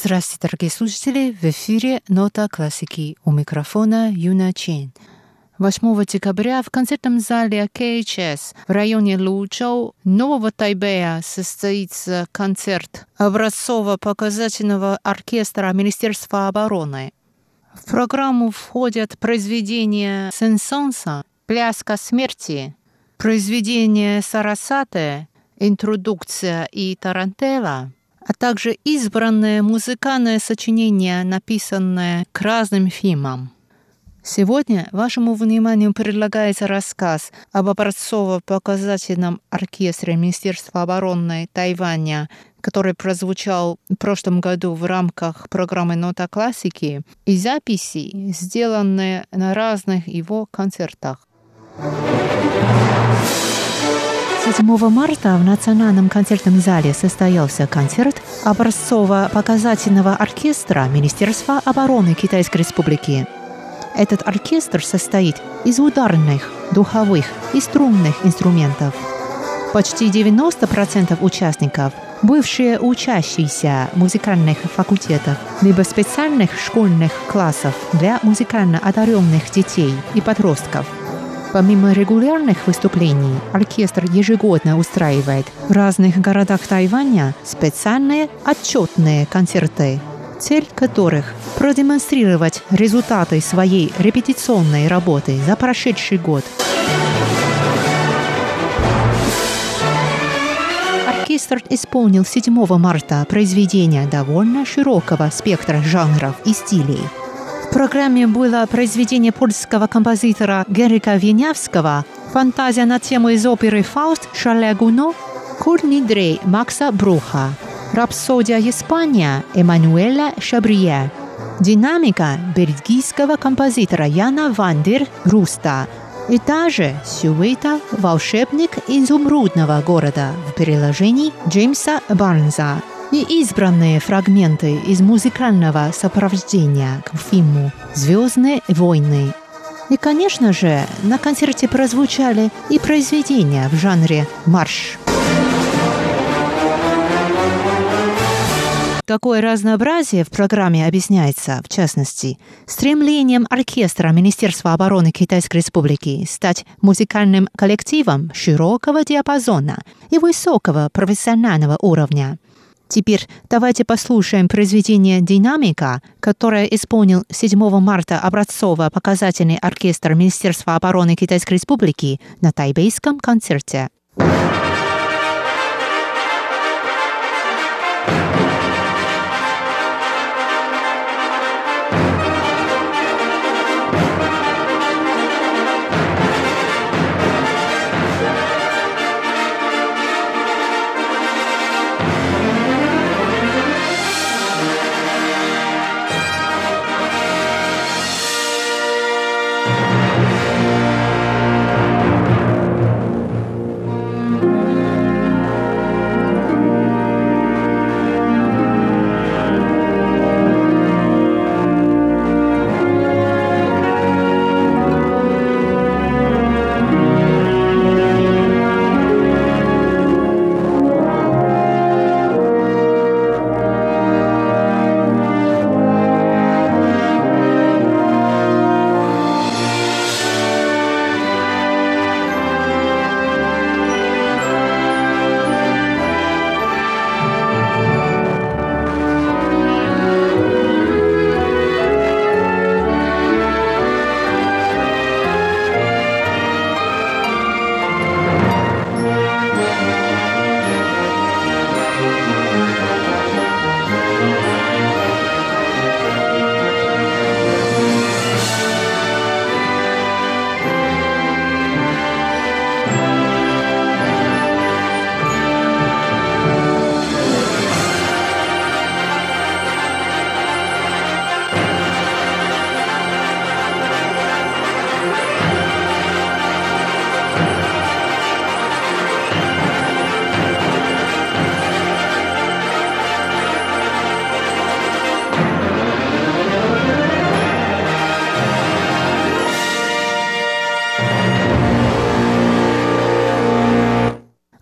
Здравствуйте, дорогие слушатели! В эфире «Нота классики» у микрофона Юна Чен. 8 декабря в концертном зале КХС в районе Лучжоу Нового Тайбэя состоится концерт образцово-показательного оркестра Министерства обороны. В программу входят произведения Сенсонса «Пляска смерти», произведения Сарасаты «Интродукция» и «Тарантелла», а также избранное музыкальное сочинение, написанное к разным фильмам. Сегодня вашему вниманию предлагается рассказ об образцово-показательном оркестре Министерства обороны Тайваня, который прозвучал в прошлом году в рамках программы «Нота классики» и записи, сделанные на разных его концертах. 7 марта в Национальном концертном зале состоялся концерт образцово-показательного оркестра Министерства обороны Китайской Республики. Этот оркестр состоит из ударных, духовых и струнных инструментов. Почти 90% участников – бывшие учащиеся музыкальных факультетов либо специальных школьных классов для музыкально одаренных детей и подростков – Помимо регулярных выступлений, оркестр ежегодно устраивает в разных городах Тайваня специальные отчетные концерты, цель которых – продемонстрировать результаты своей репетиционной работы за прошедший год. Оркестр исполнил 7 марта произведения довольно широкого спектра жанров и стилей – программе было произведение польского композитора Генрика Винявского «Фантазия на тему из оперы «Фауст» Шарля Гуно», «Кол нидрей» Макса Бруха, «Рапсодия Испания» Эммануэля Шабрие, «Динамика» бельгийского композитора Яна Вандер Руста и даже сюита «Волшебник изумрудного города» в переложении Джеймса Барнза и избранные фрагменты из музыкального сопровождения к фильму «Звездные войны». И, конечно же, на концерте прозвучали и произведения в жанре марш. Такое разнообразие в программе объясняется, в частности, стремлением оркестра Министерства обороны Китайской Республики стать музыкальным коллективом широкого диапазона и высокого профессионального уровня – Теперь давайте послушаем произведение «Динамика», которое исполнил 7 марта образцово-показательный оркестр Министерства обороны Китайской Республики на тайбейском концерте.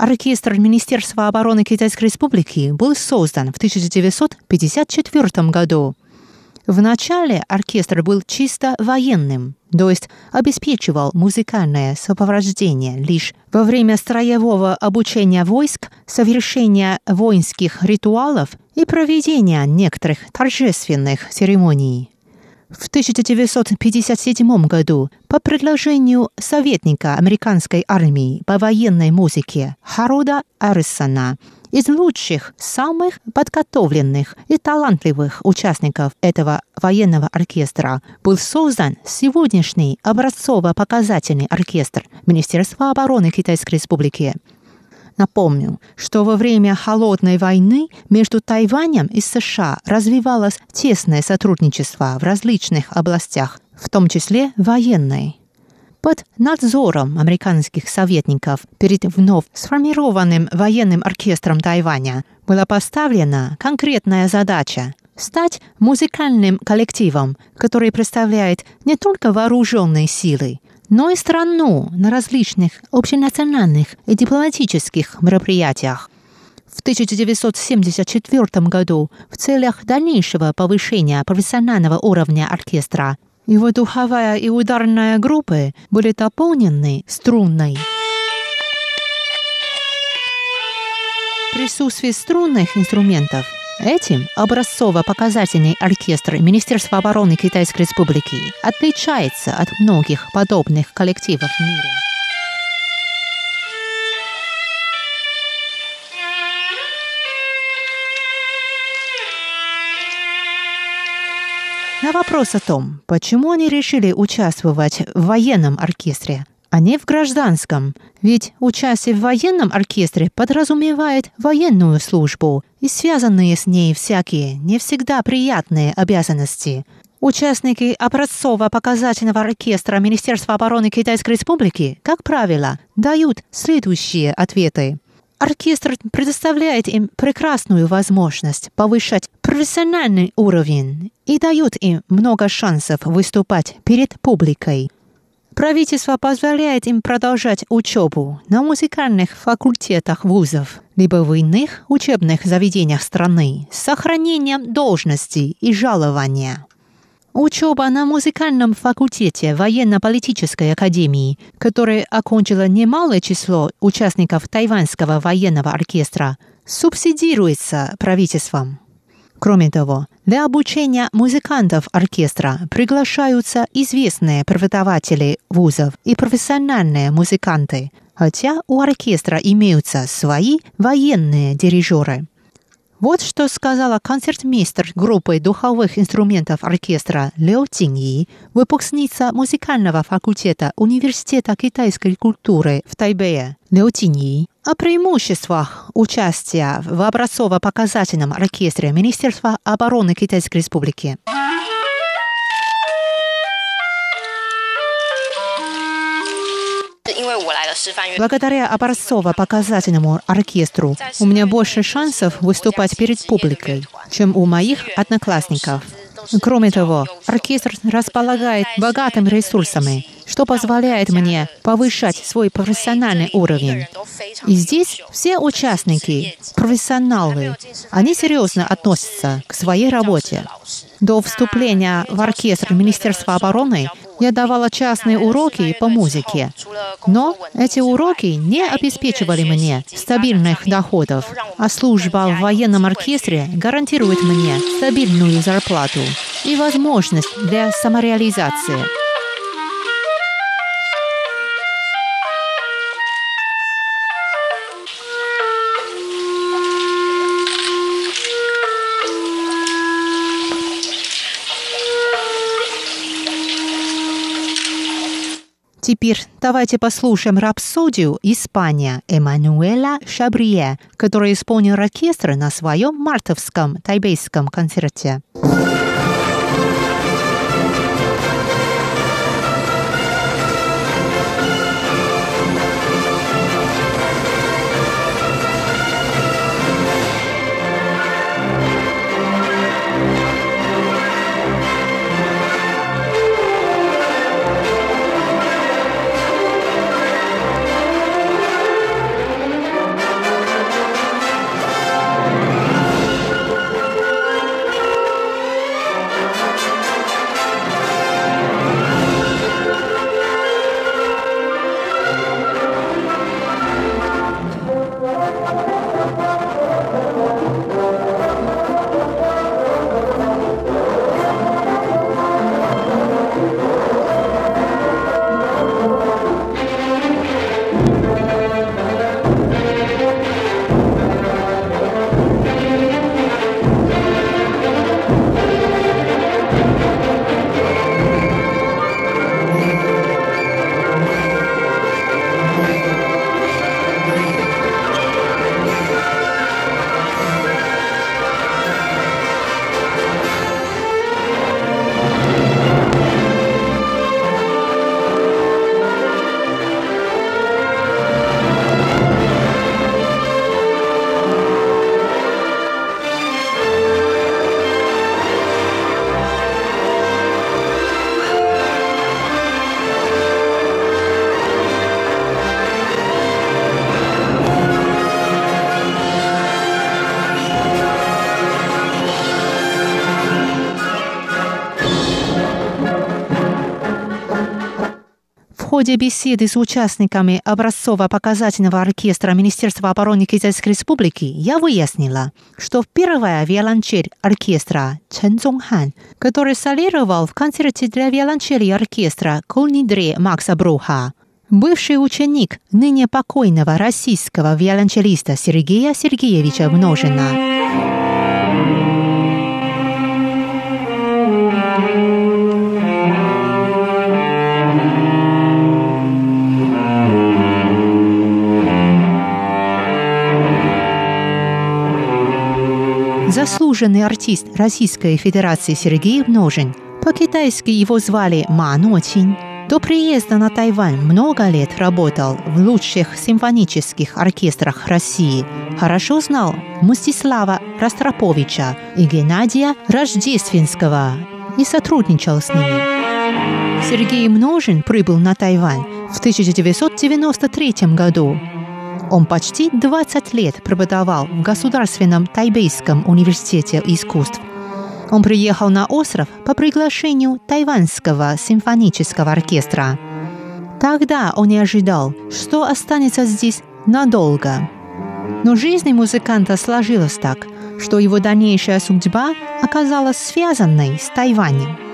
Оркестр Министерства обороны Китайской Республики был создан в 1954 году. Вначале оркестр был чисто военным, то есть обеспечивал музыкальное сопровождение лишь во время строевого обучения войск, совершения воинских ритуалов и проведения некоторых торжественных церемоний. В 1957 году по предложению советника американской армии по военной музыке Харода Арисона из лучших, самых подготовленных и талантливых участников этого военного оркестра был создан сегодняшний образцово-показательный оркестр Министерства обороны Китайской Республики. Напомню, что во время Холодной войны между Тайванем и США развивалось тесное сотрудничество в различных областях, в том числе военной. Под надзором американских советников перед вновь сформированным военным оркестром Тайваня была поставлена конкретная задача стать музыкальным коллективом, который представляет не только вооруженные силы, но и страну на различных общенациональных и дипломатических мероприятиях. В 1974 году в целях дальнейшего повышения профессионального уровня оркестра его духовая и ударная группы были дополнены струнной. Присутствие струнных инструментов Этим образцово-показательный оркестр Министерства обороны Китайской Республики отличается от многих подобных коллективов в мире. На вопрос о том, почему они решили участвовать в военном оркестре, а не в гражданском, ведь участие в военном оркестре подразумевает военную службу и связанные с ней всякие не всегда приятные обязанности. Участники образцово-показательного оркестра Министерства обороны Китайской Республики, как правило, дают следующие ответы. Оркестр предоставляет им прекрасную возможность повышать профессиональный уровень и дает им много шансов выступать перед публикой. Правительство позволяет им продолжать учебу на музыкальных факультетах вузов, либо в иных учебных заведениях страны с сохранением должности и жалования. Учеба на музыкальном факультете военно-политической академии, которая окончила немалое число участников тайваньского военного оркестра, субсидируется правительством. Кроме того, для обучения музыкантов оркестра приглашаются известные преподаватели вузов и профессиональные музыканты, хотя у оркестра имеются свои военные дирижеры. Вот что сказала концертмейстер группы духовых инструментов оркестра Лео Циньи, выпускница музыкального факультета Университета китайской культуры в Тайбэе Лео Циньи о преимуществах участия в образцово-показательном оркестре Министерства обороны Китайской Республики. Благодаря образцово-показательному оркестру у меня больше шансов выступать перед публикой, чем у моих одноклассников. Кроме того, оркестр располагает богатыми ресурсами, что позволяет мне повышать свой профессиональный уровень. И здесь все участники – профессионалы. Они серьезно относятся к своей работе. До вступления в оркестр Министерства обороны я давала частные уроки по музыке, но эти уроки не обеспечивали мне стабильных доходов, а служба в военном оркестре гарантирует мне стабильную зарплату и возможность для самореализации. Теперь давайте послушаем рапсодию «Испания» Эммануэла Шабрие, который исполнил оркестр на своем мартовском тайбейском концерте. Ходе беседы с участниками образцово-показательного оркестра Министерства обороны Китайской Республики я выяснила, что первая виолончель оркестра Чен Цзongхан, который солировал в концерте для виолончели оркестра Колнидре Макса Бруха, бывший ученик ныне покойного российского виолончелиста Сергея Сергеевича Множина. Заслуженный артист Российской Федерации Сергей Множин. По-китайски его звали Ма Ночин. До приезда на Тайвань много лет работал в лучших симфонических оркестрах России. Хорошо знал Мстислава Ростроповича и Геннадия Рождественского и сотрудничал с ними. Сергей Множин прибыл на Тайвань в 1993 году он почти 20 лет преподавал в Государственном Тайбейском университете искусств. Он приехал на остров по приглашению Тайваньского симфонического оркестра. Тогда он не ожидал, что останется здесь надолго. Но жизнь музыканта сложилась так, что его дальнейшая судьба оказалась связанной с Тайванем.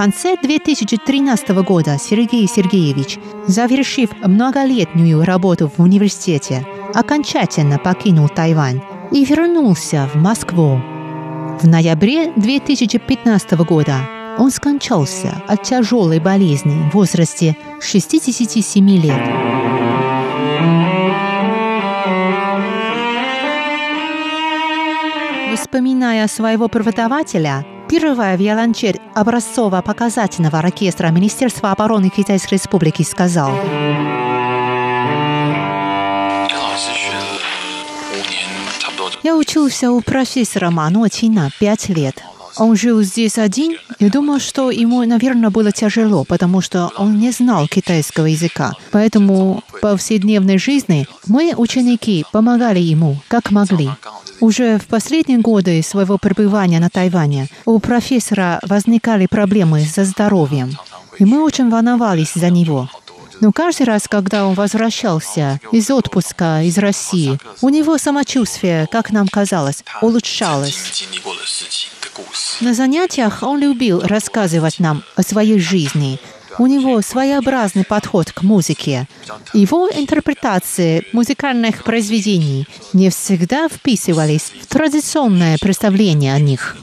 Конце 2013 года Сергей Сергеевич, завершив многолетнюю работу в университете, окончательно покинул Тайвань и вернулся в Москву. В ноябре 2015 года он скончался от тяжелой болезни в возрасте 67 лет. Вспоминая своего преподавателя, Первая виолончель образцово-показательного оркестра Министерства обороны Китайской Республики сказал. Я учился у профессора Ману Чина пять лет. Он жил здесь один и думал, что ему, наверное, было тяжело, потому что он не знал китайского языка. Поэтому в повседневной жизни мы, ученики, помогали ему, как могли. Уже в последние годы своего пребывания на Тайване у профессора возникали проблемы со здоровьем, и мы очень волновались за него. Но каждый раз, когда он возвращался из отпуска из России, у него самочувствие, как нам казалось, улучшалось. На занятиях он любил рассказывать нам о своей жизни, у него своеобразный подход к музыке. Его интерпретации музыкальных произведений не всегда вписывались в традиционное представление о них.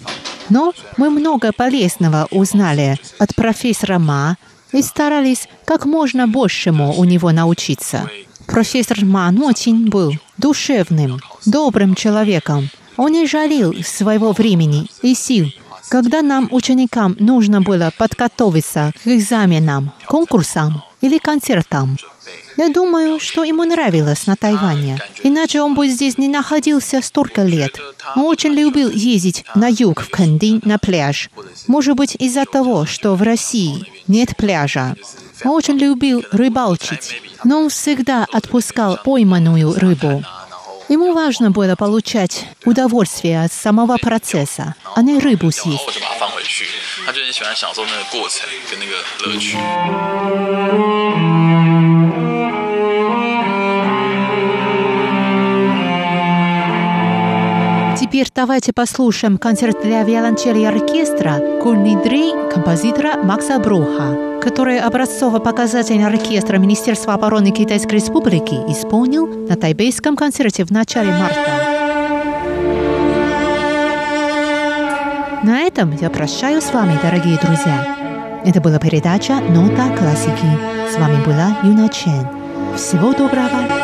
Но мы много полезного узнали от профессора Ма и старались как можно большему у него научиться. Профессор Ма очень был душевным, добрым человеком. Он не жалел своего времени и сил когда нам, ученикам, нужно было подготовиться к экзаменам, конкурсам или концертам, я думаю, что ему нравилось на Тайване. Иначе он бы здесь не находился столько лет. Он очень любил ездить на юг, в Кандин, на пляж. Может быть, из-за того, что в России нет пляжа. Он очень любил рыбалчить, но он всегда отпускал пойманную рыбу. Ему важно было получать удовольствие от самого процесса, а не рыбу съесть. Теперь давайте послушаем концерт для виолончели и оркестра «Кульный дрей» композитора Макса Бруха, который образцово-показательный оркестр Министерства обороны Китайской Республики исполнил на тайбейском концерте в начале марта. На этом я прощаюсь с вами, дорогие друзья. Это была передача «Нота классики». С вами была Юна Чен. Всего доброго!